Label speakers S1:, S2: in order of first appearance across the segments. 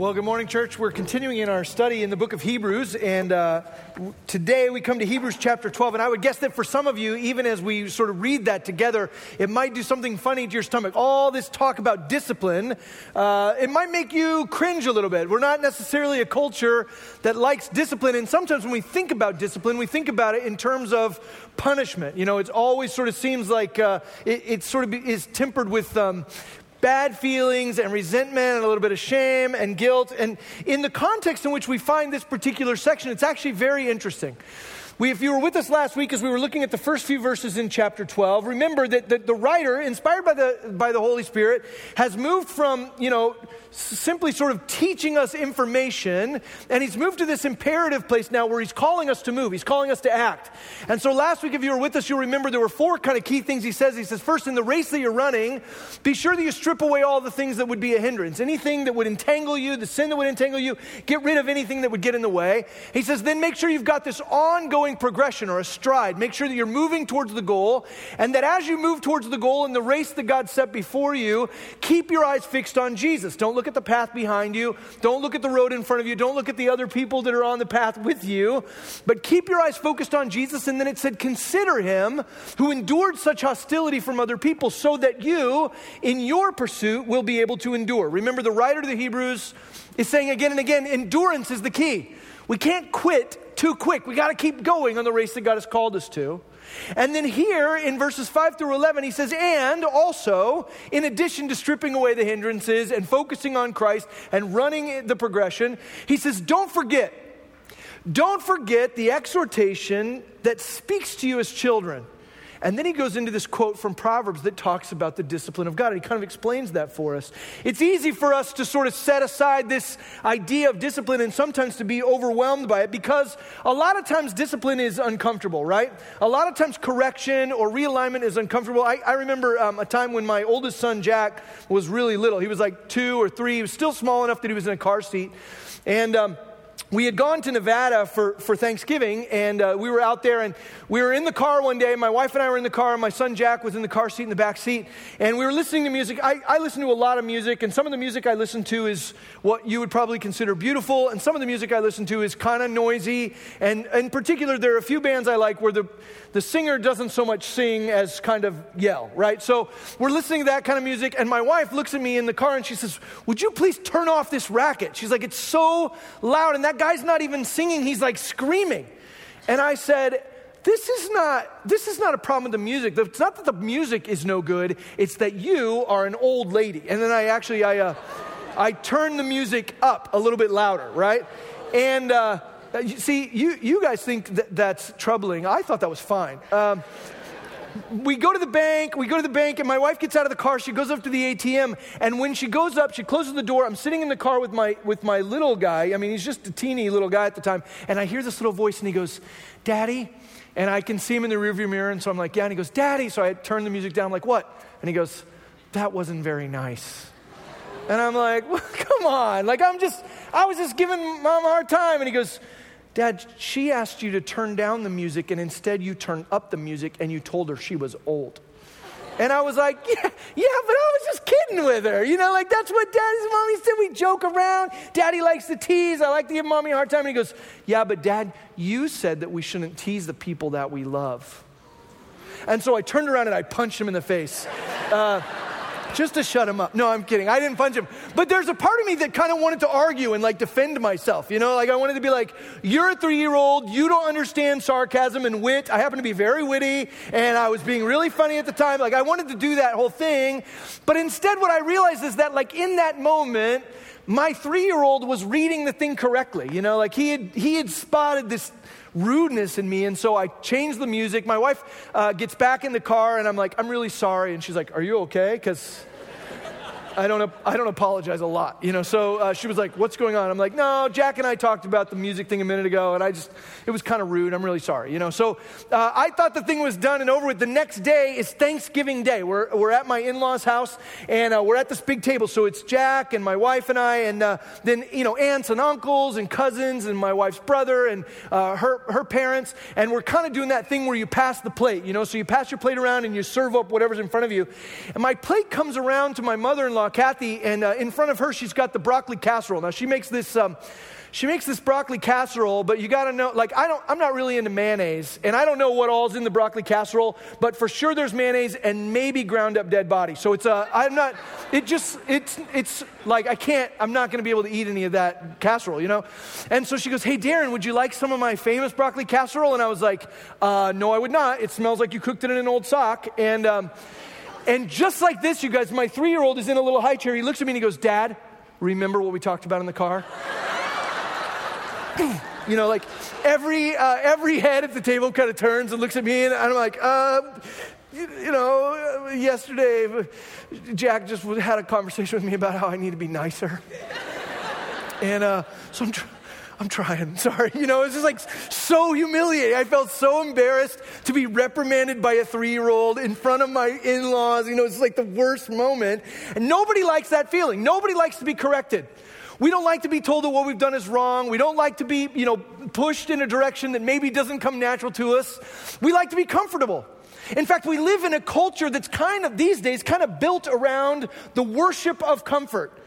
S1: Well, good morning, church. We're continuing in our study in the book of Hebrews, and uh, today we come to Hebrews chapter 12. And I would guess that for some of you, even as we sort of read that together, it might do something funny to your stomach. All this talk about discipline, uh, it might make you cringe a little bit. We're not necessarily a culture that likes discipline, and sometimes when we think about discipline, we think about it in terms of punishment. You know, it always sort of seems like uh, it, it, sort of is tempered with um, bad feelings and resentment and a little bit of shame and guilt. And in the context in which we find this particular section, it's actually very interesting. We, if you were with us last week as we were looking at the first few verses in chapter 12, remember that the, the writer, inspired by the, by the Holy Spirit, has moved from, you know, simply sort of teaching us information, and he's moved to this imperative place now where he's calling us to move. He's calling us to act. And so last week, if you were with us, you'll remember there were four kind of key things he says. He says, first, in the race that you're running, be sure that you strip away all the things that would be a hindrance. Anything that would entangle you, the sin that would entangle you, get rid of anything that would get in the way. He says, then make sure you've got this ongoing progression or a stride. Make sure that you're moving towards the goal, and that as you move towards the goal in the race that God set before you, keep your eyes fixed on Jesus. Don't look at the path behind you. Don't look at the road in front of you. Don't look at the other people that are on the path with you. But keep your eyes focused on Jesus. And then it said, Consider him who endured such hostility from other people so that you, in your pursuit, will be able to endure. Remember, the writer of the Hebrews is saying again and again endurance is the key. We can't quit too quick. We got to keep going on the race that God has called us to. And then here in verses 5 through 11, he says, and also, in addition to stripping away the hindrances and focusing on Christ and running the progression, he says, don't forget, don't forget the exhortation that speaks to you as children. And then he goes into this quote from Proverbs that talks about the discipline of God. And he kind of explains that for us. It's easy for us to sort of set aside this idea of discipline and sometimes to be overwhelmed by it because a lot of times discipline is uncomfortable, right? A lot of times correction or realignment is uncomfortable. I, I remember um, a time when my oldest son, Jack, was really little. He was like two or three. He was still small enough that he was in a car seat. And, um, we had gone to Nevada for, for Thanksgiving, and uh, we were out there, and we were in the car one day. My wife and I were in the car, and my son Jack was in the car seat in the back seat, and we were listening to music. I, I listen to a lot of music, and some of the music I listen to is what you would probably consider beautiful, and some of the music I listen to is kind of noisy. And in particular, there are a few bands I like where the, the singer doesn't so much sing as kind of yell, right? So we're listening to that kind of music, and my wife looks at me in the car and she says, Would you please turn off this racket? She's like, It's so loud, and that guy's not even singing, he's like screaming. And I said, this is not this is not a problem with the music. It's not that the music is no good it's that you are an old lady. And then i actually i uh, i turn the music up a little bit louder right? And uh, see you you guys think that that's troubling. I thought that was fine. Um, we go to the bank, we go to the bank, and my wife gets out of the car. She goes up to the ATM, and when she goes up, she closes the door. I'm sitting in the car with my, with my little guy. I mean, he's just a teeny little guy at the time. And I hear this little voice, and he goes, Daddy. And I can see him in the rearview mirror, and so I'm like, Yeah. And he goes, Daddy. So I turn the music down, I'm like, What? And he goes, That wasn't very nice. And I'm like, well, Come on. Like, I'm just, I was just giving mom a hard time. And he goes, Dad, she asked you to turn down the music, and instead you turned up the music and you told her she was old. And I was like, yeah, yeah, but I was just kidding with her. You know, like that's what daddy's mommy said. We joke around. Daddy likes to tease. I like to give mommy a hard time. And he goes, yeah, but dad, you said that we shouldn't tease the people that we love. And so I turned around and I punched him in the face. Uh, just to shut him up. No, I'm kidding. I didn't punch him. But there's a part of me that kind of wanted to argue and like defend myself. You know, like I wanted to be like, you're a three year old, you don't understand sarcasm and wit. I happen to be very witty and I was being really funny at the time. Like I wanted to do that whole thing. But instead, what I realized is that, like, in that moment, my three year old was reading the thing correctly. You know, like he had, he had spotted this rudeness in me. And so I changed the music. My wife uh, gets back in the car and I'm like, I'm really sorry. And she's like, Are you okay? Because I don't, I don't apologize a lot, you know. So uh, she was like, "What's going on?" I'm like, "No, Jack and I talked about the music thing a minute ago, and I just, it was kind of rude. I'm really sorry, you know." So uh, I thought the thing was done and over with. The next day is Thanksgiving Day. We're, we're at my in-laws' house, and uh, we're at this big table. So it's Jack and my wife and I, and uh, then you know aunts and uncles and cousins and my wife's brother and uh, her her parents, and we're kind of doing that thing where you pass the plate, you know. So you pass your plate around and you serve up whatever's in front of you. And my plate comes around to my mother-in-law Kathy, and uh, in front of her, she's got the broccoli casserole. Now, she makes this. Um, she makes this broccoli casserole, but you gotta know, like, I don't, I'm not really into mayonnaise, and I don't know what all's in the broccoli casserole, but for sure there's mayonnaise and maybe ground up dead body. So it's a, uh, I'm not, it just, it's, it's like, I can't, I'm not gonna be able to eat any of that casserole, you know? And so she goes, Hey, Darin, would you like some of my famous broccoli casserole? And I was like, uh, No, I would not. It smells like you cooked it in an old sock. And, um, and just like this, you guys, my three year old is in a little high chair. He looks at me and he goes, Dad, remember what we talked about in the car? you know, like every, uh, every head at the table kind of turns and looks at me, and I'm like, uh, you, you, know, uh, yesterday, Jack just had a conversation with me about how I need to be nicer. and uh, so I'm trying. I'm trying, sorry. You know, it's just like so humiliating. I felt so embarrassed to be reprimanded by a three year old in front of my in laws. You know, it's like the worst moment. And nobody likes that feeling. Nobody likes to be corrected. We don't like to be told that what we've done is wrong. We don't like to be, you know, pushed in a direction that maybe doesn't come natural to us. We like to be comfortable. In fact, we live in a culture that's kind of, these days, kind of built around the worship of comfort.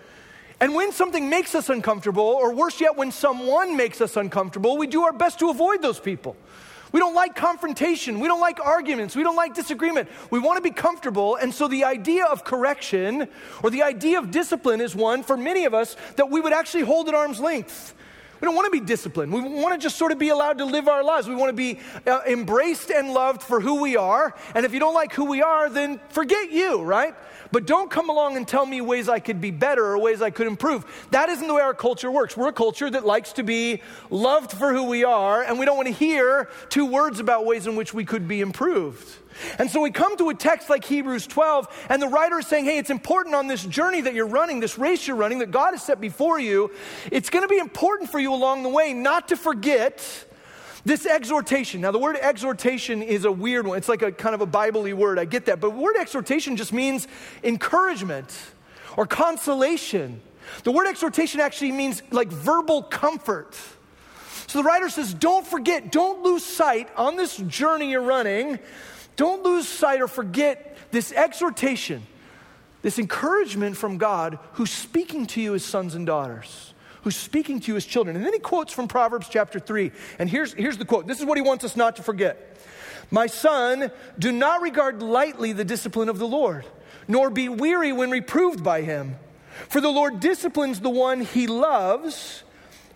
S1: And when something makes us uncomfortable, or worse yet, when someone makes us uncomfortable, we do our best to avoid those people. We don't like confrontation. We don't like arguments. We don't like disagreement. We want to be comfortable. And so the idea of correction or the idea of discipline is one for many of us that we would actually hold at arm's length. We don't want to be disciplined. We want to just sort of be allowed to live our lives. We want to be uh, embraced and loved for who we are. And if you don't like who we are, then forget you, right? But don't come along and tell me ways I could be better or ways I could improve. That isn't the way our culture works. We're a culture that likes to be loved for who we are, and we don't want to hear two words about ways in which we could be improved. And so we come to a text like Hebrews 12, and the writer is saying, hey, it's important on this journey that you're running, this race you're running, that God has set before you. It's going to be important for you along the way not to forget this exhortation, now the word exhortation is a weird one. It's like a kind of a Bible word. I get that. But the word exhortation just means encouragement or consolation. The word exhortation actually means like verbal comfort. So the writer says, don't forget, don't lose sight on this journey you're running. Don't lose sight or forget this exhortation, this encouragement from God who's speaking to you as sons and daughters who's speaking to you as children. And then he quotes from Proverbs chapter 3. And here's, here's the quote this is what he wants us not to forget My son, do not regard lightly the discipline of the Lord, nor be weary when reproved by him. For the Lord disciplines the one he loves,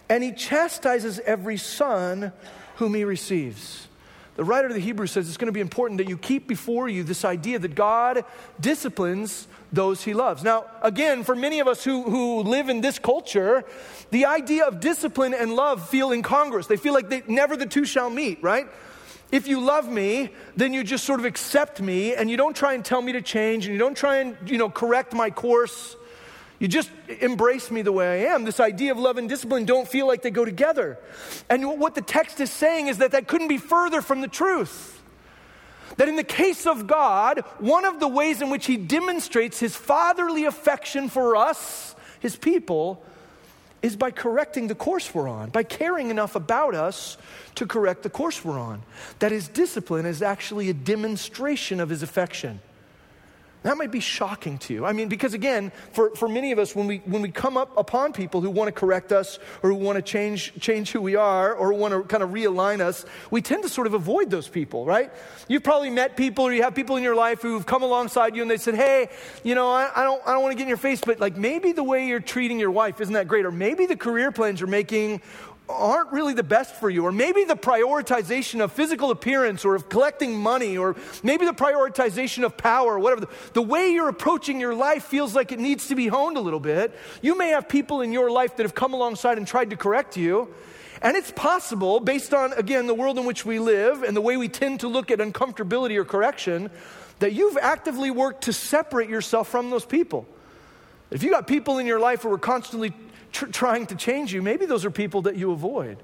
S1: and he chastises every son whom he receives. The writer of the Hebrews says it's going to be important that you keep before you this idea that God disciplines those he loves. Now, again, for many of us who, who live in this culture, the idea of discipline and love feel incongruous. They feel like they, never the two shall meet, right? If you love me, then you just sort of accept me and you don't try and tell me to change and you don't try and, you know, correct my course. You just embrace me the way I am. This idea of love and discipline don't feel like they go together. And what the text is saying is that that couldn't be further from the truth. That in the case of God, one of the ways in which He demonstrates His fatherly affection for us, His people, is by correcting the course we're on, by caring enough about us to correct the course we're on. That His discipline is actually a demonstration of His affection. That might be shocking to you. I mean, because again, for, for many of us, when we, when we come up upon people who want to correct us or who want to change, change who we are or want to kind of realign us, we tend to sort of avoid those people, right? You've probably met people or you have people in your life who've come alongside you and they said, hey, you know, I, I don't, I don't want to get in your face, but like maybe the way you're treating your wife isn't that great. Or maybe the career plans you're making aren't really the best for you, or maybe the prioritization of physical appearance or of collecting money, or maybe the prioritization of power, or whatever. The way you're approaching your life feels like it needs to be honed a little bit. You may have people in your life that have come alongside and tried to correct you. And it's possible, based on, again, the world in which we live and the way we tend to look at uncomfortability or correction, that you've actively worked to separate yourself from those people. If you got people in your life who are constantly tr- trying to change you, maybe those are people that you avoid.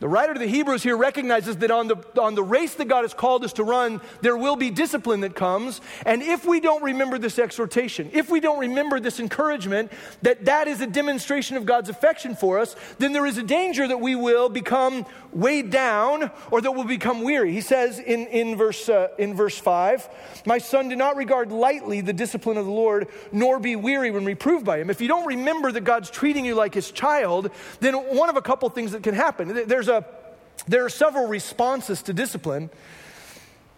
S1: The writer of the Hebrews here recognizes that on the, on the race that God has called us to run, there will be discipline that comes. And if we don't remember this exhortation, if we don't remember this encouragement, that that is a demonstration of God's affection for us, then there is a danger that we will become weighed down or that we'll become weary. He says in, in, verse, uh, in verse 5, My son, do not regard lightly the discipline of the Lord, nor be weary when reproved by him. If you don't remember that God's treating you like his child, then one of a couple things that can happen. There's a, there are several responses to discipline.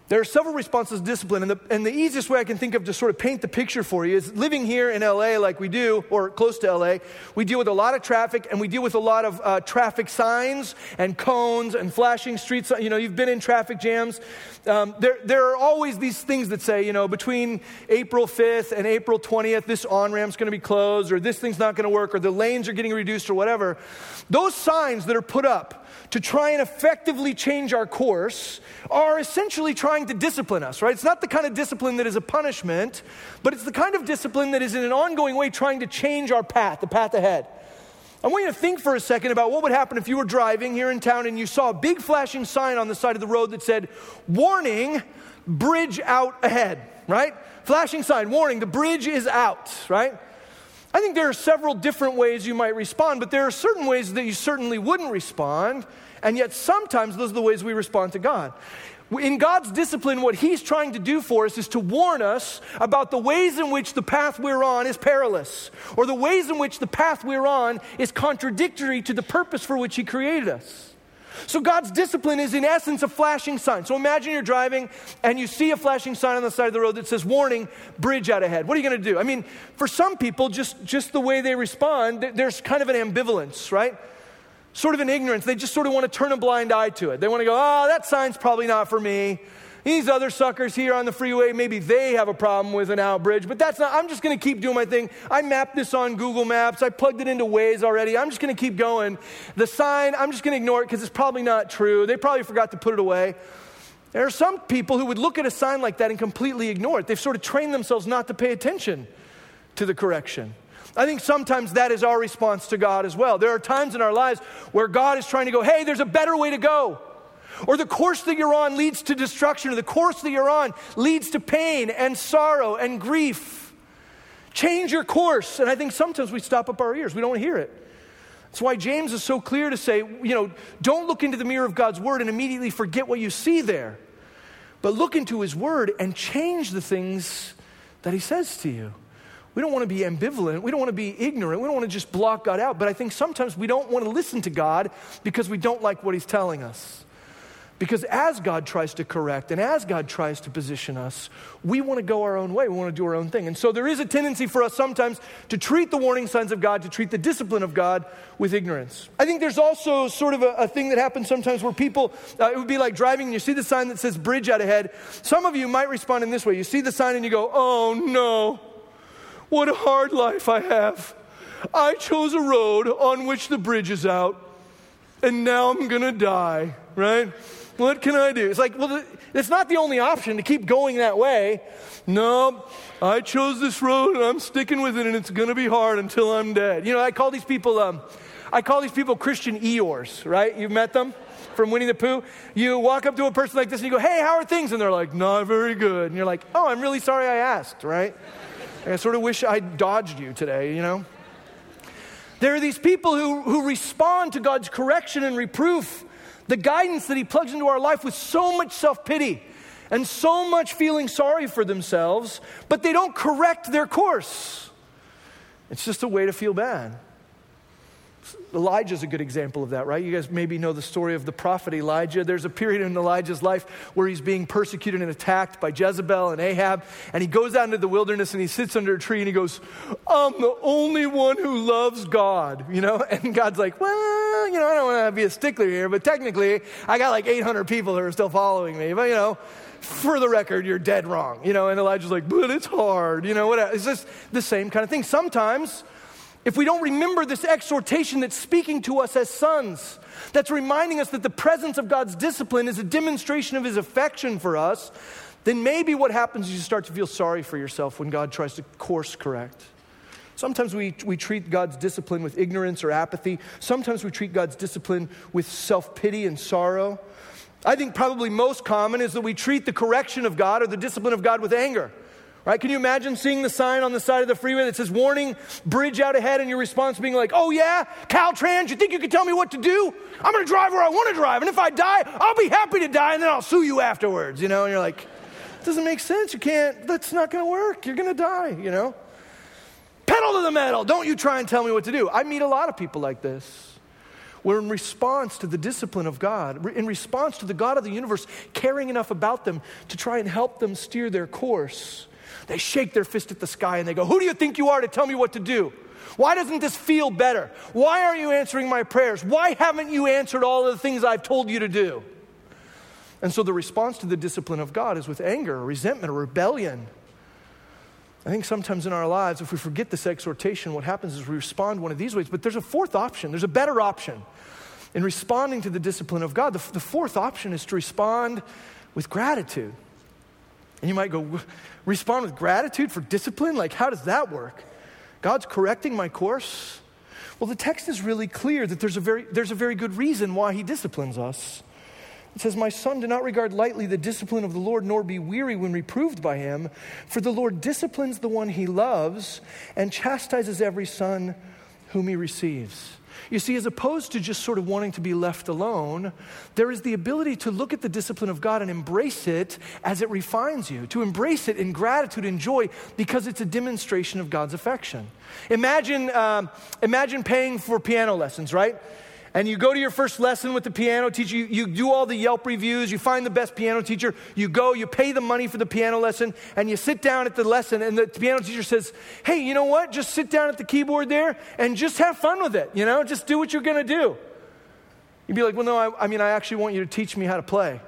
S1: There are several responses to discipline, and the, and the easiest way I can think of to sort of paint the picture for you is living here in LA like we do, or close to LA, we deal with a lot of traffic and we deal with a lot of uh, traffic signs and cones and flashing streets. You know, you've been in traffic jams. Um, there, there are always these things that say, you know, between April 5th and April 20th, this on ramp's going to be closed, or this thing's not going to work, or the lanes are getting reduced, or whatever. Those signs that are put up to try and effectively change our course are essentially trying to discipline us, right? It's not the kind of discipline that is a punishment, but it's the kind of discipline that is in an ongoing way trying to change our path, the path ahead. I want you to think for a second about what would happen if you were driving here in town and you saw a big flashing sign on the side of the road that said, Warning, bridge out ahead, right? Flashing sign, warning, the bridge is out, right? I think there are several different ways you might respond, but there are certain ways that you certainly wouldn't respond. And yet, sometimes those are the ways we respond to God. In God's discipline, what He's trying to do for us is to warn us about the ways in which the path we're on is perilous, or the ways in which the path we're on is contradictory to the purpose for which He created us. So, God's discipline is, in essence, a flashing sign. So, imagine you're driving and you see a flashing sign on the side of the road that says, Warning, bridge out ahead. What are you going to do? I mean, for some people, just, just the way they respond, there's kind of an ambivalence, right? sort of an ignorance. They just sort of want to turn a blind eye to it. They want to go, oh, that sign's probably not for me. These other suckers here on the freeway, maybe they have a problem with an outbridge, but that's not, I'm just to keep doing my thing. I mapped this on Google Maps. I plugged it into Waze already. I'm just to keep going. The sign, I'm just to ignore it because it's probably not true. They probably forgot to put it away. There are some people who would look at a sign like that and completely ignore it. They've sort of trained themselves not to pay attention to the correction. I think sometimes that is our response to God as well. There are times in our lives where God is trying to go, hey, there's a better way to go. Or the course that you're on leads to destruction, or the course that you're on leads to pain and sorrow and grief. Change your course. And I think sometimes we stop up our ears, we don't hear it. That's why James is so clear to say, you know, don't look into the mirror of God's word and immediately forget what you see there, but look into his word and change the things that he says to you. We don't want to be ambivalent. We don't want to be ignorant. We don't want to just block God out. But I think sometimes we don't want to listen to God because we don't like what He's telling us. Because as God tries to correct and as God tries to position us, we want to go our own way. We want to do our own thing. And so there is a tendency for us sometimes to treat the warning signs of God, to treat the discipline of God with ignorance. I think there's also sort of a, a thing that happens sometimes where people, uh, it would be like driving and you see the sign that says bridge out ahead. Some of you might respond in this way you see the sign and you go, oh no. What a hard life I have. I chose a road on which the bridge is out, and now I'm going to die, right? What can I do? It's like, well, it's not the only option to keep going that way. No, I chose this road and I'm sticking with it, and it's going to be hard until I'm dead. You know, I call these people, um, I call these people Christian Eeyores, right? You've met them? from Winnie the Pooh. You walk up to a person like this and you go, Hey, how are things? And they're like, Not very good. And you're like, Oh, I'm really sorry I asked, right? I sort of wish I dodged you today, you know? There are these people who, who respond to God's correction and reproof, the guidance that He plugs into our life with so much self pity and so much feeling sorry for themselves, but they don't correct their course. It's just a way to feel bad. Elijah's a good example of that, right? You guys maybe know the story of the prophet Elijah. There's a period in Elijah's life where he's being persecuted and attacked by Jezebel and Ahab, and he goes out into the wilderness and he sits under a tree and he goes, I'm the only one who loves God, you know? And God's like, well, you know, I don't want to be a stickler here, but technically, I got like 800 people who are still following me, but you know, for the record, you're dead wrong, you know? And Elijah's like, but it's hard, you know? What? It's just the same kind of thing. Sometimes, if we don't remember this exhortation that's speaking to us as sons, that's reminding us that the presence of God's discipline is a demonstration of his affection for us, then maybe what happens is you start to feel sorry for yourself when God tries to course correct. Sometimes we, we treat God's discipline with ignorance or apathy. Sometimes we treat God's discipline with self pity and sorrow. I think probably most common is that we treat the correction of God or the discipline of God with anger. Right? Can you imagine seeing the sign on the side of the freeway that says warning, bridge out ahead, and your response being like, oh yeah, Caltrans, you think you can tell me what to do? I'm gonna drive where I wanna drive, and if I die, I'll be happy to die, and then I'll sue you afterwards, you know? And you're like, it doesn't make sense. You can't, that's not gonna work. You're gonna die, you know? Pedal to the metal. Don't you try and tell me what to do. I meet a lot of people like this where in response to the discipline of God, in response to the God of the universe caring enough about them to try and help them steer their course, they shake their fist at the sky and they go, Who do you think you are to tell me what to do? Why doesn't this feel better? Why aren't you answering my prayers? Why haven't you answered all of the things I've told you to do? And so the response to the discipline of God is with anger, or resentment, or rebellion. I think sometimes in our lives, if we forget this exhortation, what happens is we respond one of these ways. But there's a fourth option, there's a better option. In responding to the discipline of God, the, the fourth option is to respond with gratitude. And you might go, respond with gratitude for discipline? Like, how does that work? God's correcting my course? Well, the text is really clear that there's a very, there's a very good reason why he disciplines us. It says, My son, do not regard lightly the discipline of the Lord, nor be weary when reproved by him. For the Lord disciplines the one he loves and chastises every son whom he receives. You see, as opposed to just sort of wanting to be left alone, there is the ability to look at the discipline of God and embrace it as it refines you, to embrace it in gratitude and joy because it's a demonstration of God's affection. Imagine, um, imagine paying for piano lessons, right? And you go to your first lesson with the piano teacher, you, you do all the Yelp reviews, you find the best piano teacher, you go, you pay the money for the piano lesson, and you sit down at the lesson, and the piano teacher says, Hey, you know what? Just sit down at the keyboard there and just have fun with it, you know? Just do what you're gonna do. You'd be like, Well, no, I, I mean, I actually want you to teach me how to play.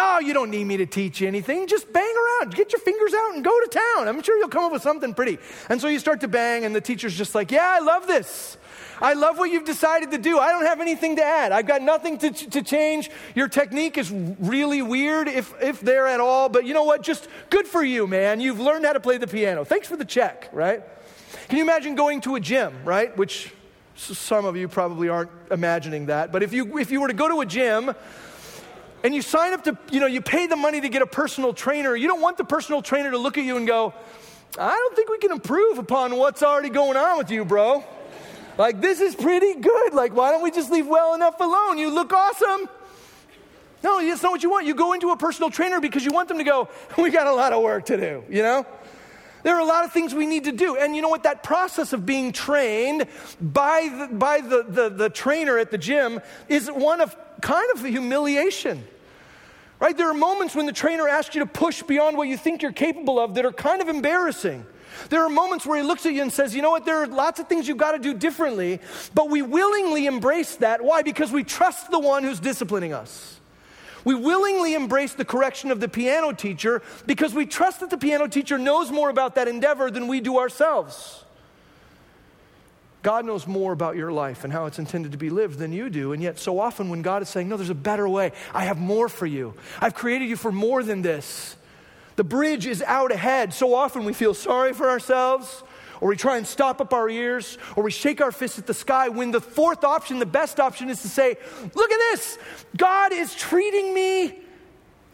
S1: Oh, you don't need me to teach you anything. Just bang around. Get your fingers out and go to town. I'm sure you'll come up with something pretty. And so you start to bang, and the teacher's just like, Yeah, I love this. I love what you've decided to do. I don't have anything to add. I've got nothing to, to change. Your technique is really weird, if, if there at all, but you know what? Just good for you, man. You've learned how to play the piano. Thanks for the check, right? Can you imagine going to a gym, right? Which some of you probably aren't imagining that, but if you, if you were to go to a gym, and you sign up to, you know, you pay the money to get a personal trainer, you don't want the personal trainer to look at you and go, I don't think we can improve upon what's already going on with you, bro. Like, this is pretty good. Like, why don't we just leave well enough alone? You look awesome. No, that's not what you want. You go into a personal trainer because you want them to go, we got a lot of work to do, you know? There are a lot of things we need to do. And you know what? That process of being trained by the, by the, the, the trainer at the gym is one of kind of humiliation. Right? There are moments when the trainer asks you to push beyond what you think you're capable of that are kind of embarrassing. There are moments where he looks at you and says, You know what? There are lots of things you've got to do differently, but we willingly embrace that. Why? Because we trust the one who's disciplining us. We willingly embrace the correction of the piano teacher because we trust that the piano teacher knows more about that endeavor than we do ourselves. God knows more about your life and how it's intended to be lived than you do. And yet, so often when God is saying, No, there's a better way, I have more for you, I've created you for more than this, the bridge is out ahead. So often we feel sorry for ourselves, or we try and stop up our ears, or we shake our fists at the sky when the fourth option, the best option, is to say, Look at this! God is treating me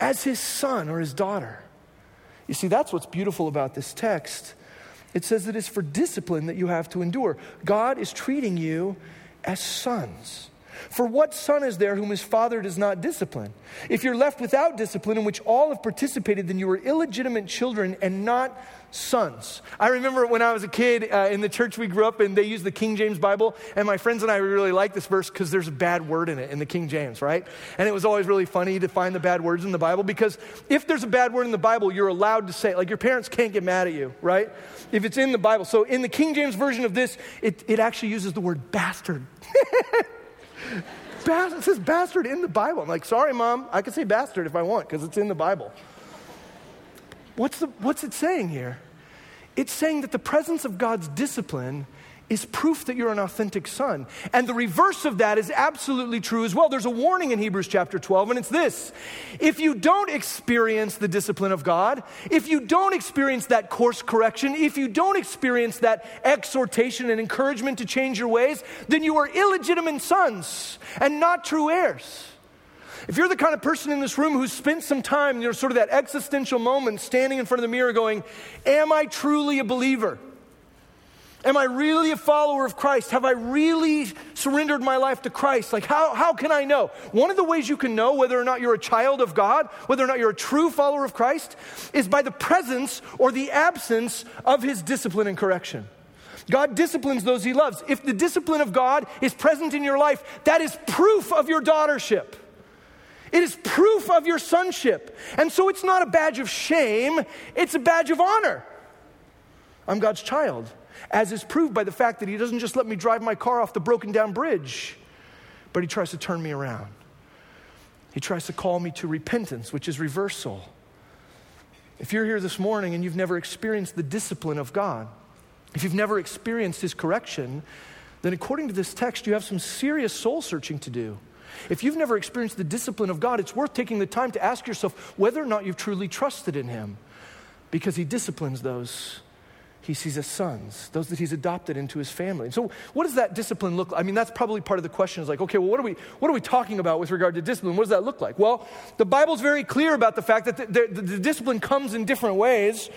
S1: as his son or his daughter. You see, that's what's beautiful about this text. It says it's for discipline that you have to endure. God is treating you as sons. For what son is there whom his father does not discipline? If you're left without discipline, in which all have participated, then you are illegitimate children and not sons. I remember when I was a kid uh, in the church we grew up in, they used the King James Bible, and my friends and I really like this verse because there's a bad word in it in the King James, right? And it was always really funny to find the bad words in the Bible because if there's a bad word in the Bible, you're allowed to say it. Like your parents can't get mad at you, right? If it's in the Bible. So in the King James version of this, it, it actually uses the word bastard. it says bastard in the Bible. I'm like, sorry, mom, I can say bastard if I want because it's in the Bible. What's, the, what's it saying here? It's saying that the presence of God's discipline is proof that you're an authentic son. And the reverse of that is absolutely true as well. There's a warning in Hebrews chapter 12, and it's this if you don't experience the discipline of God, if you don't experience that course correction, if you don't experience that exhortation and encouragement to change your ways, then you are illegitimate sons and not true heirs. If you're the kind of person in this room who's spent some time, you know, sort of that existential moment standing in front of the mirror going, Am I truly a believer? Am I really a follower of Christ? Have I really surrendered my life to Christ? Like, how, how can I know? One of the ways you can know whether or not you're a child of God, whether or not you're a true follower of Christ, is by the presence or the absence of his discipline and correction. God disciplines those he loves. If the discipline of God is present in your life, that is proof of your daughtership. It is proof of your sonship. And so it's not a badge of shame, it's a badge of honor. I'm God's child as is proved by the fact that he doesn't just let me drive my car off the broken down bridge, but he tries to turn me around. He tries to call me to repentance, which is reversal. If you're here this morning and you've never experienced the discipline of God, if you've never experienced his correction, then according to this text, you have some serious soul searching to do. If you've never experienced the discipline of God, it's worth taking the time to ask yourself whether or not you've truly trusted in him because he disciplines those he sees as sons, those that he's adopted into his family. So, what does that discipline look like? I mean, that's probably part of the question is like, okay, well, what are, we, what are we talking about with regard to discipline? What does that look like? Well, the Bible's very clear about the fact that the, the, the discipline comes in different ways.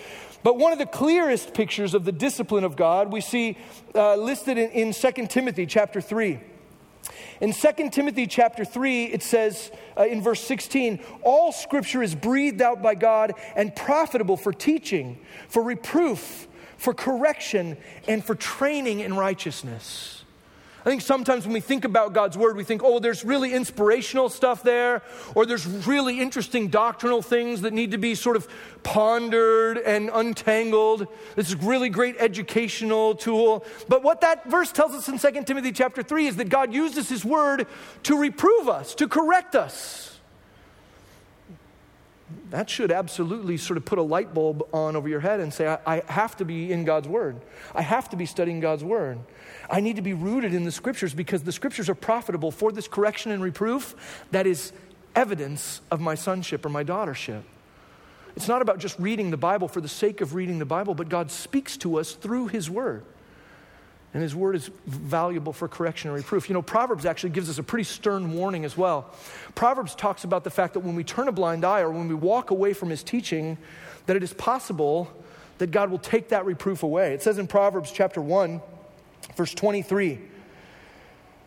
S1: But one of the clearest pictures of the discipline of God we see uh, listed in, in 2 Timothy chapter 3. In 2 Timothy chapter 3, it says uh, in verse 16, all scripture is breathed out by God and profitable for teaching, for reproof, for correction, and for training in righteousness. I think sometimes when we think about God's word, we think, oh, there's really inspirational stuff there, or there's really interesting doctrinal things that need to be sort of pondered and untangled. This is really great educational tool. But what that verse tells us in 2 Timothy chapter 3 is that God uses his word to reprove us, to correct us that should absolutely sort of put a light bulb on over your head and say, I, I, have to be in God's Word. I have to be studying God's Word. I need to be rooted in the Scriptures because the Scriptures are profitable for this correction and reproof that is evidence of my sonship or my daughtership. It's not about just reading the Bible for the sake of reading the Bible, but God speaks to us through His Word. And his word is valuable for correction and reproof. You know, Proverbs actually gives us a pretty stern warning as well. Proverbs talks about the fact that when we turn a blind eye or when we walk away from his teaching, that it is possible that God will take that reproof away. It says in Proverbs chapter 1, verse 23,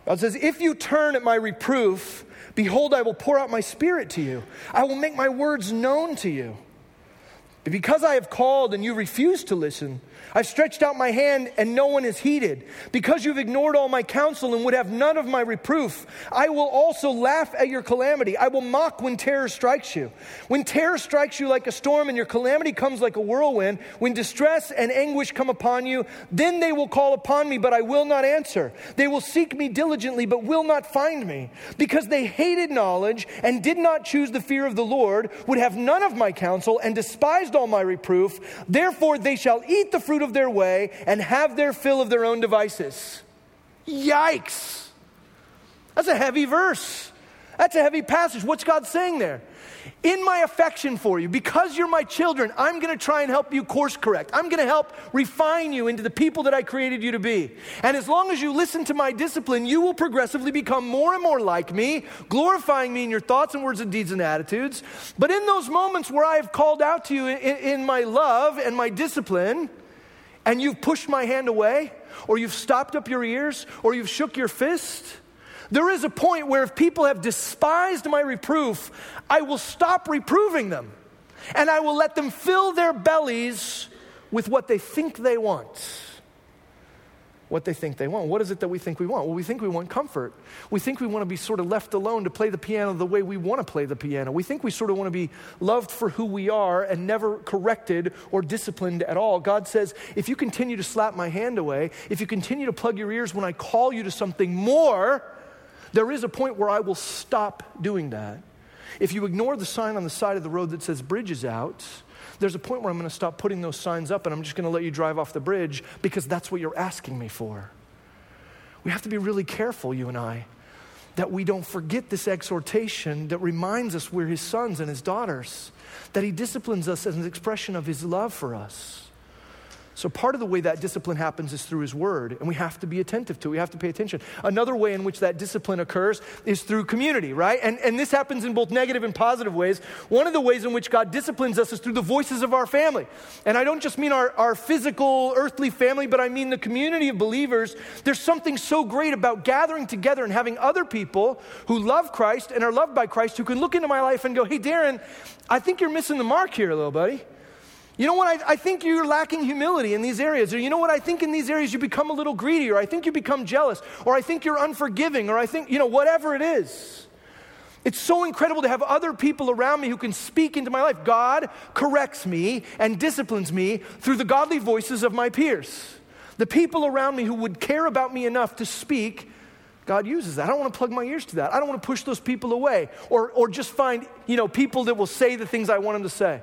S1: God says, If you turn at my reproof, behold, I will pour out my spirit to you. I will make my words known to you. Because I have called and you refuse to listen, I've stretched out my hand and no one has heeded. Because you've ignored all my counsel and would have none of my reproof, I will also laugh at your calamity. I will mock when terror strikes you. When terror strikes you like a storm and your calamity comes like a whirlwind, when distress and anguish come upon you, then they will call upon me, but I will not answer. They will seek me diligently, but will not find me. Because they hated knowledge and did not choose the fear of the Lord, would have none of my counsel and despised all my reproof. Therefore they shall eat the fruit of their way and have their fill of their own devices. Yikes! That's a heavy verse. That's a heavy passage. What's God saying there? In my affection for you, because you're my children, I'm going to try and help you course correct. I'm going to help refine you into the people that I created you to be. And as long as you listen to my discipline, you will progressively become more and more like me, glorifying me in your thoughts and words and deeds and attitudes. But in those moments where I have called out to you in, in my love and my discipline, and you've pushed my hand away, or you've stopped up your ears, or you've shook your fist, there is a point where if people have despised my reproof, I will stop reproving them. And I will let them fill their bellies with what they think they want what they think they want. What is it that we think we want? Well, we think we want comfort. We think we want to be sort of left alone to play the piano the way we want to play the piano. We think we sort of want to be loved for who we are and never corrected or disciplined at all. God says, if you continue to slap my hand away, if you continue to plug your ears when I call you to something more, there is a point where I will stop doing that. If you ignore the sign on the side of the road that says bridge is out, there's a point where I'm going to stop putting those signs up and I'm just going to let you drive off the bridge because that's what you're asking me for. We have to be really careful, you and I, that we don't forget this exhortation that reminds us we're his sons and his daughters, that he disciplines us as an expression of his love for us. So, part of the way that discipline happens is through His Word, and we have to be attentive to it. We have to pay attention. Another way in which that discipline occurs is through community, right? And, and this happens in both negative and positive ways. One of the ways in which God disciplines us is through the voices of our family. And I don't just mean our, our physical, earthly family, but I mean the community of believers. There's something so great about gathering together and having other people who love Christ and are loved by Christ who can look into my life and go, hey, Darin, I think you're missing the mark here, little buddy. You know what? I, I, think you're lacking humility in these areas. Or you know what? I think in these areas you become a little greedy, or I think you become jealous, or I think you're unforgiving, or I think, you know, whatever it is. It's so incredible to have other people around me who can speak into my life. God corrects me and disciplines me through the godly voices of my peers. The people around me who would care about me enough to speak, God uses that. I don't want to plug my ears to that. I don't want to push those people away or, or just find, you know, people that will say the things I want them to say.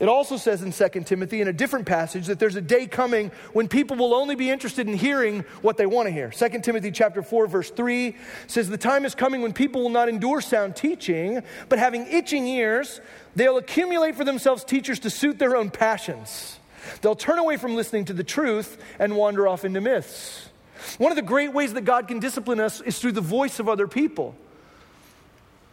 S1: It also says in 2 Timothy in a different passage that there's a day coming when people will only be interested in hearing what they want to hear. 2 Timothy chapter 4 verse 3 says the time is coming when people will not endure sound teaching, but having itching ears, they'll accumulate for themselves teachers to suit their own passions. They'll turn away from listening to the truth and wander off into myths. One of the great ways that God can discipline us is through the voice of other people.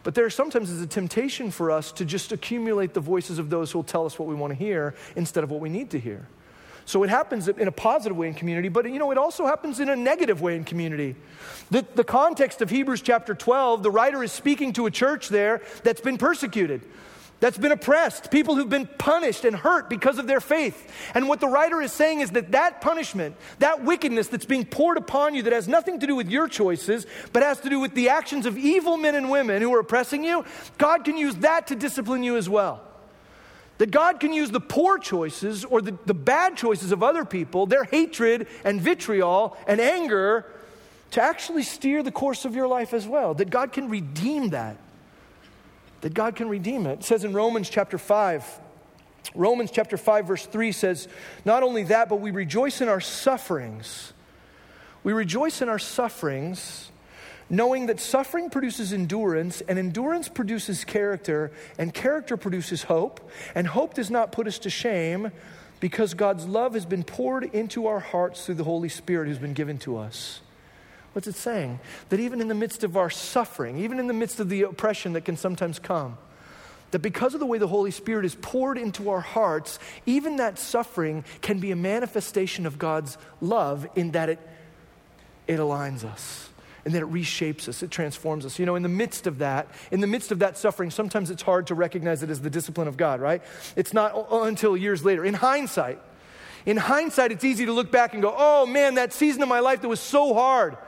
S1: But there sometimes is a temptation for us to just accumulate the voices of those who will tell us what we want to hear instead of what we need to hear. So it happens in a positive way in community, but you know, it also happens in a negative way in community. The, the context of Hebrews chapter 12, the writer is speaking to a church there that's been persecuted that's been oppressed, people who've been punished and hurt because of their faith. And what the writer is saying is that that punishment, that wickedness that's being poured upon you that has nothing to do with your choices, but has to do with the actions of evil men and women who are oppressing you, God can use that to discipline you as well. That God can use the poor choices or the, the bad choices of other people, their hatred and vitriol and anger, to actually steer the course of your life as well. That God can redeem that that God can redeem it. It says in Romans chapter 5, Romans chapter 5, verse 3 says, Not only that, but we rejoice in our sufferings. We rejoice in our sufferings, knowing that suffering produces endurance, and endurance produces character, and character produces hope, and hope does not put us to shame because God's love has been poured into our hearts through the Holy Spirit who's been given to us. What's it saying? That even in the midst of our suffering, even in the midst of the oppression that can sometimes come, that because of the way the Holy Spirit is poured into our hearts, even that suffering can be a manifestation of God's love in that it, it aligns us and that it reshapes us, it transforms us. You know, in the midst of that, in the midst of that suffering, sometimes it's hard to recognize it as the discipline of God, right? It's not until years later. In hindsight, in hindsight, it's easy to look back and go, oh man, that season of my life that was so hard.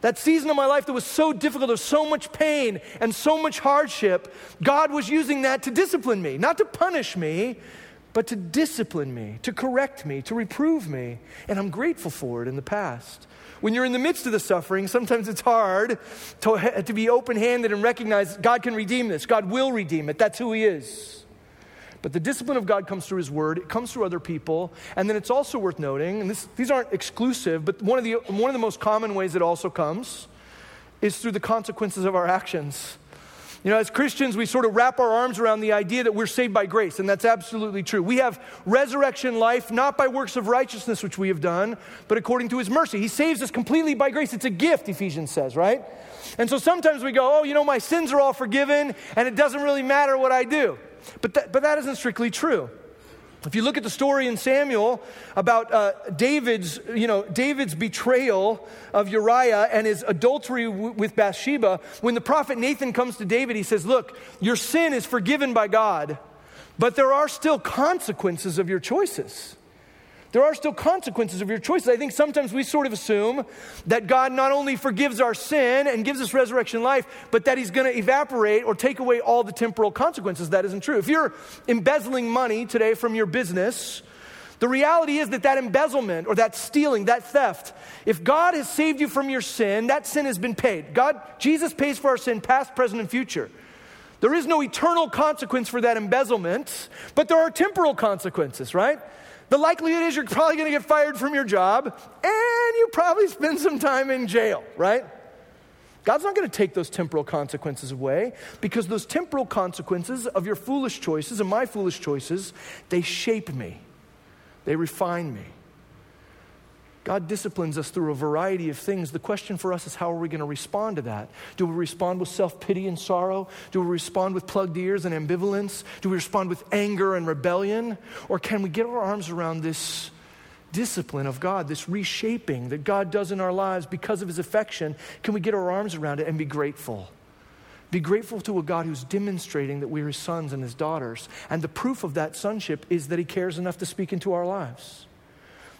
S1: That season of my life that was so difficult, there was so much pain and so much hardship, God was using that to discipline me, not to punish me, but to discipline me, to correct me, to reprove me. And I'm grateful for it in the past. When you're in the midst of the suffering, sometimes it's hard to, to be open handed and recognize God can redeem this. God will redeem it. That's who He is. But the discipline of God comes through His Word, it comes through other people. And then it's also worth noting, and this, these aren't exclusive, but one of, the, one of the most common ways it also comes is through the consequences of our actions. You know, as Christians, we sort of wrap our arms around the idea that we're saved by grace, and that's absolutely true. We have resurrection life not by works of righteousness, which we have done, but according to his mercy. He saves us completely by grace. It's a gift, Ephesians says, right? And so sometimes we go, oh, you know, my sins are all forgiven, and it doesn't really matter what I do. But that, but that isn't strictly true. If you look at the story in Samuel about uh, David's, you know, David's betrayal of Uriah and his adultery w- with Bathsheba, when the prophet Nathan comes to David, he says, Look, your sin is forgiven by God, but there are still consequences of your choices. There are still consequences of your choices. I think sometimes we sort of assume that God not only forgives our sin and gives us resurrection life, but that He's going to evaporate or take away all the temporal consequences. That isn't true. If you're embezzling money today from your business, the reality is that that embezzlement or that stealing, that theft, if God has saved you from your sin, that sin has been paid. God, Jesus pays for our sin, past, present, and future. There is no eternal consequence for that embezzlement, but there are temporal consequences, right? The likelihood is you're probably going to get fired from your job and you probably spend some time in jail, right? God's not going to take those temporal consequences away because those temporal consequences of your foolish choices and my foolish choices, they shape me, they refine me. God disciplines us through a variety of things. The question for us is how are we going to respond to that? Do we respond with self pity and sorrow? Do we respond with plugged ears and ambivalence? Do we respond with anger and rebellion? Or can we get our arms around this discipline of God, this reshaping that God does in our lives because of his affection? Can we get our arms around it and be grateful? Be grateful to a God who's demonstrating that we are his sons and his daughters. And the proof of that sonship is that he cares enough to speak into our lives.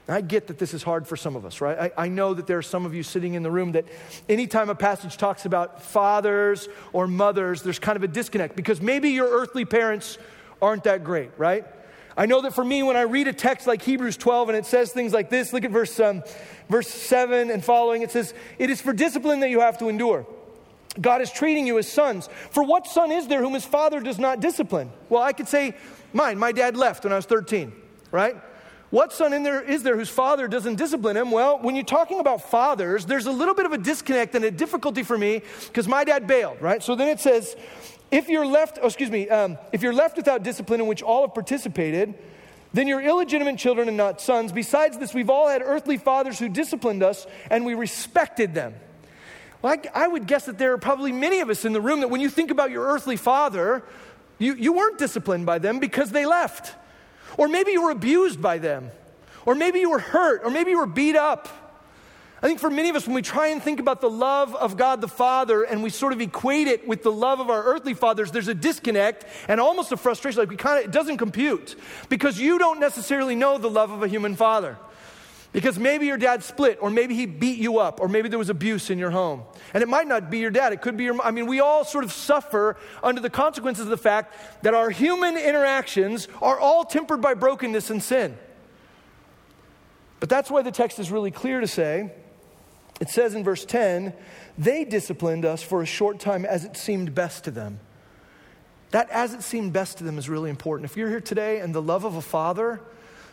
S1: I get that this is hard for some of us, right? I, I, know that there are some of you sitting in the room that anytime a passage talks about fathers or mothers, there's kind of a disconnect because maybe your earthly parents aren't that great, right? I know that for me, when I read a text like Hebrews 12 and it says things like this, look at verse, um, verse 7 and following, it says, It is for discipline that you have to endure. God is treating you as sons. For what son is there whom his father does not discipline? Well, I could say mine. My dad left when I was 13, right? What son in there is there whose father doesn't discipline him? Well, when you're talking about fathers, there's a little bit of a disconnect and a difficulty for me because my dad bailed, right? So then it says, if you're left, oh, excuse me, um, if you're left without discipline in which all have participated, then you're illegitimate children and not sons. Besides this, we've all had earthly fathers who disciplined us and we respected them. Well, I, I would guess that there are probably many of us in the room that when you think about your earthly father, you, you weren't disciplined by them because they left. Or maybe you were abused by them. Or maybe you were hurt. Or maybe you were beat up. I think for many of us, when we try and think about the love of God the Father and we sort of equate it with the love of our earthly fathers, there's a disconnect and almost a frustration. Like we kind of, it doesn't compute because you don't necessarily know the love of a human father. Because maybe your dad split, or maybe he beat you up, or maybe there was abuse in your home. And it might not be your dad, it could be your I mean, we all sort of suffer under the consequences of the fact that our human interactions are all tempered by brokenness and sin. But that's why the text is really clear to say it says in verse 10, they disciplined us for a short time as it seemed best to them. That as it seemed best to them is really important. If you're here today and the love of a father,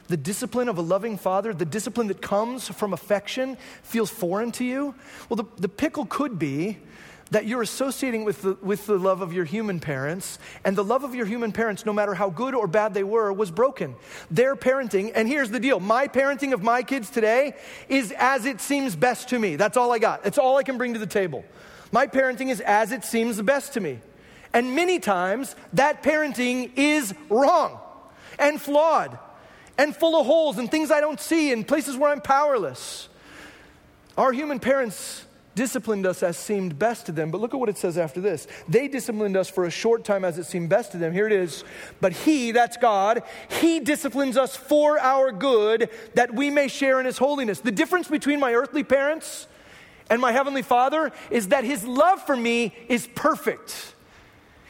S1: the discipline of a loving father, the discipline that comes from affection, feels foreign to you? Well, the, the pickle could be that you're associating with the, with the love of your human parents, and the love of your human parents, no matter how good or bad they were, was broken. Their parenting, and here's the deal my parenting of my kids today is as it seems best to me. That's all I got, it's all I can bring to the table. My parenting is as it seems best to me. And many times, that parenting is wrong and flawed and full of holes and things I don't see and places where I'm powerless. Our human parents disciplined us as seemed best to them. But look at what it says after this. They disciplined us for a short time as it seemed best to them. Here it is. But He, that's God, He disciplines us for our good that we may share in His holiness. The difference between my earthly parents and my Heavenly Father is that His love for me is perfect.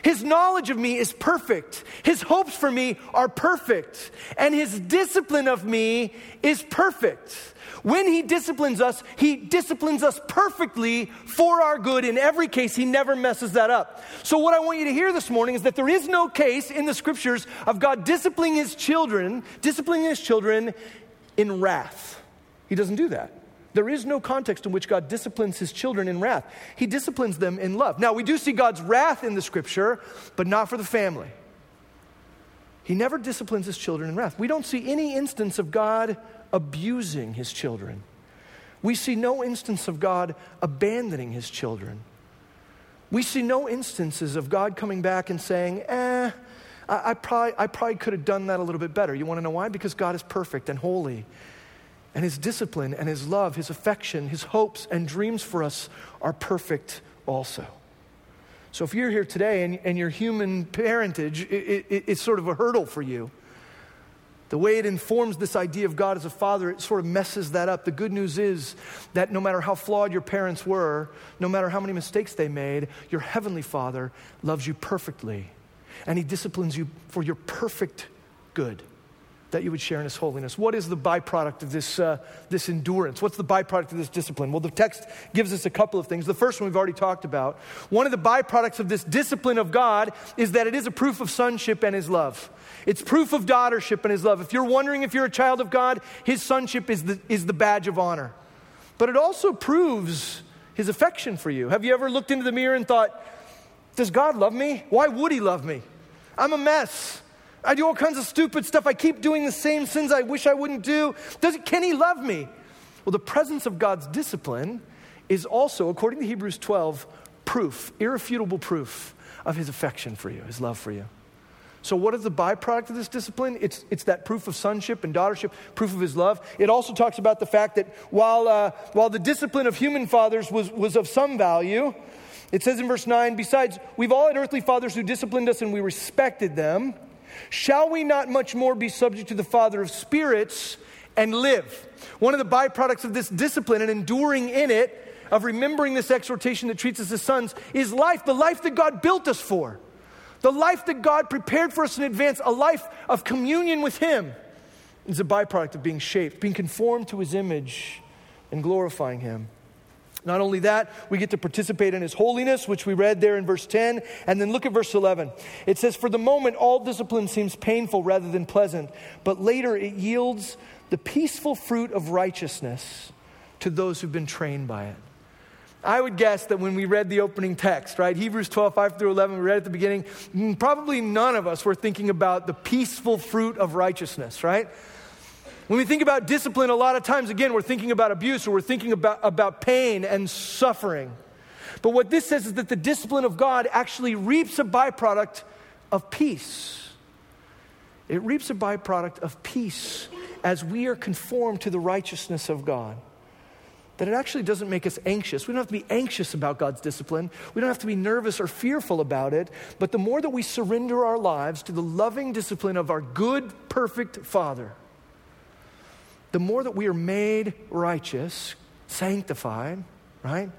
S1: His knowledge of me is perfect. His hopes for me are perfect. And his discipline of me is perfect. When he disciplines us, he disciplines us perfectly for our good. In every case, he never messes that up. So, what I want you to hear this morning is that there is no case in the scriptures of God disciplining his children, disciplining his children in wrath. He doesn't do that. There is no context in which God disciplines his children in wrath. He disciplines them in love. Now, we do see God's wrath in the scripture, but not for the family. He never disciplines his children in wrath. We don't see any instance of God abusing his children. We see no instance of God abandoning his children. We see no instances of God coming back and saying, eh, I, I, probably, I probably could have done that a little bit better. You want to know why? Because God is perfect and holy and his discipline and his love, his affection, his hopes and dreams for us are perfect also. So if you're here today and, and your human parentage it, it, it's sort of a hurdle for you, the way it informs this idea of God as a father, it sort of messes that up. The good news is that no matter how flawed your parents were, no matter how many mistakes they made, your heavenly father loves you perfectly. And he disciplines you for your perfect good. That you would share in his holiness. What is the byproduct of this, uh, this endurance? What's the byproduct of this discipline? Well, the text gives us a couple of things. The first one we've already talked about. One of the byproducts of this discipline of God is that it is a proof of sonship and his love. It's proof of daughtership and his love. If you're wondering if you're a child of God, his sonship is the, is the badge of honor. But it also proves his affection for you. Have you ever looked into the mirror and thought, does God love me? Why would he love me? I'm a mess. I do all kinds of stupid stuff. I keep doing the same sins I wish I wouldn't do. Does, can He love me? Well, the presence of God's discipline is also, according to Hebrews 12, proof, irrefutable proof of His affection for you, His love for you. So, what is the byproduct of this discipline? It's, it's that proof of sonship and daughtership, proof of his love. It also talks about the fact that while, uh, while the discipline of human fathers was, was of some value, it says in verse 9, besides, we've all had earthly fathers who disciplined us and we respected them. Shall we not much more be subject to the Father of spirits and live? One of the byproducts of this discipline and enduring in it, of remembering this exhortation that treats us as sons, is life, the life that God built us for, the life that God prepared for us in advance, a life of communion with Him, is a byproduct of being shaped, being conformed to His image, and glorifying Him. Not only that, we get to participate in his holiness, which we read there in verse 10. And then look at verse 11. It says, For the moment, all discipline seems painful rather than pleasant, but later it yields the peaceful fruit of righteousness to those who've been trained by it. I would guess that when we read the opening text, right, Hebrews 12, 5 through 11, we read at the beginning, mm, probably none of us were thinking about the peaceful fruit of righteousness, right? When we think about discipline, a lot of times, again, we're thinking about abuse or we're thinking about, about pain and suffering. But what this says is that the discipline of God actually reaps a byproduct of peace. It reaps a byproduct of peace as we are conformed to the righteousness of God. That it actually doesn't make us anxious. We don't have to be anxious about God's discipline. We don't have to be nervous or fearful about it. But the more that we surrender our lives to the loving discipline of our good, perfect Father, the more that we are made righteous, sanctified, right?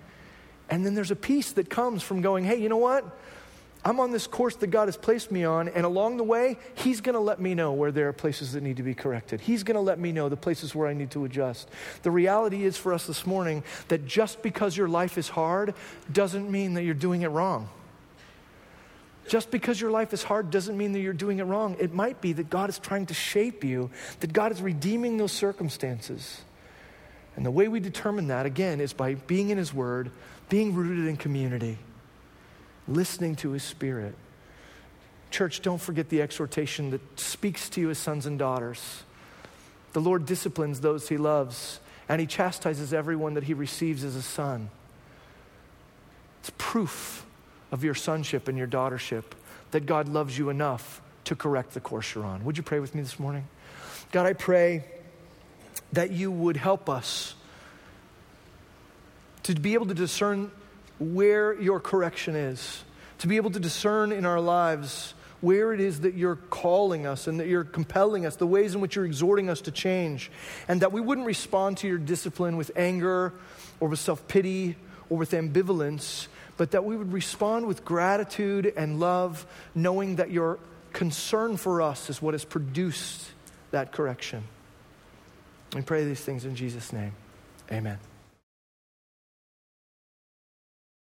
S1: And then there's a peace that comes from going, hey, you know what? I'm on this course that God has placed me on, and along the way, He's going to let me know where there are places that need to be corrected. He's going to let me know the places where I need to adjust. The reality is for us this morning that just because your life is hard doesn't mean that you're doing it wrong. Just because your life is hard doesn't mean that you're doing it wrong. It might be that God is trying to shape you, that God is redeeming those circumstances. And the way we determine that, again, is by being in His Word, being rooted in community, listening to His Spirit. Church, don't forget the exhortation that speaks to you as sons and daughters. The Lord disciplines those He loves, and He chastises everyone that He receives as a son. It's proof of your sonship and your daughtership, that God loves you enough to correct the course you're on. Would you pray with me this morning? God, I pray that you would help us to be able to discern where your correction is, to be able to discern in our lives where it is that you're calling us and that you're compelling us, the ways in which you're exhorting us to change, and that we wouldn't respond to your discipline with anger or with self pity or with ambivalence, but that we would respond with gratitude and love, knowing that your concern for us is what has produced that correction. We pray these things in Jesus' name. Amen.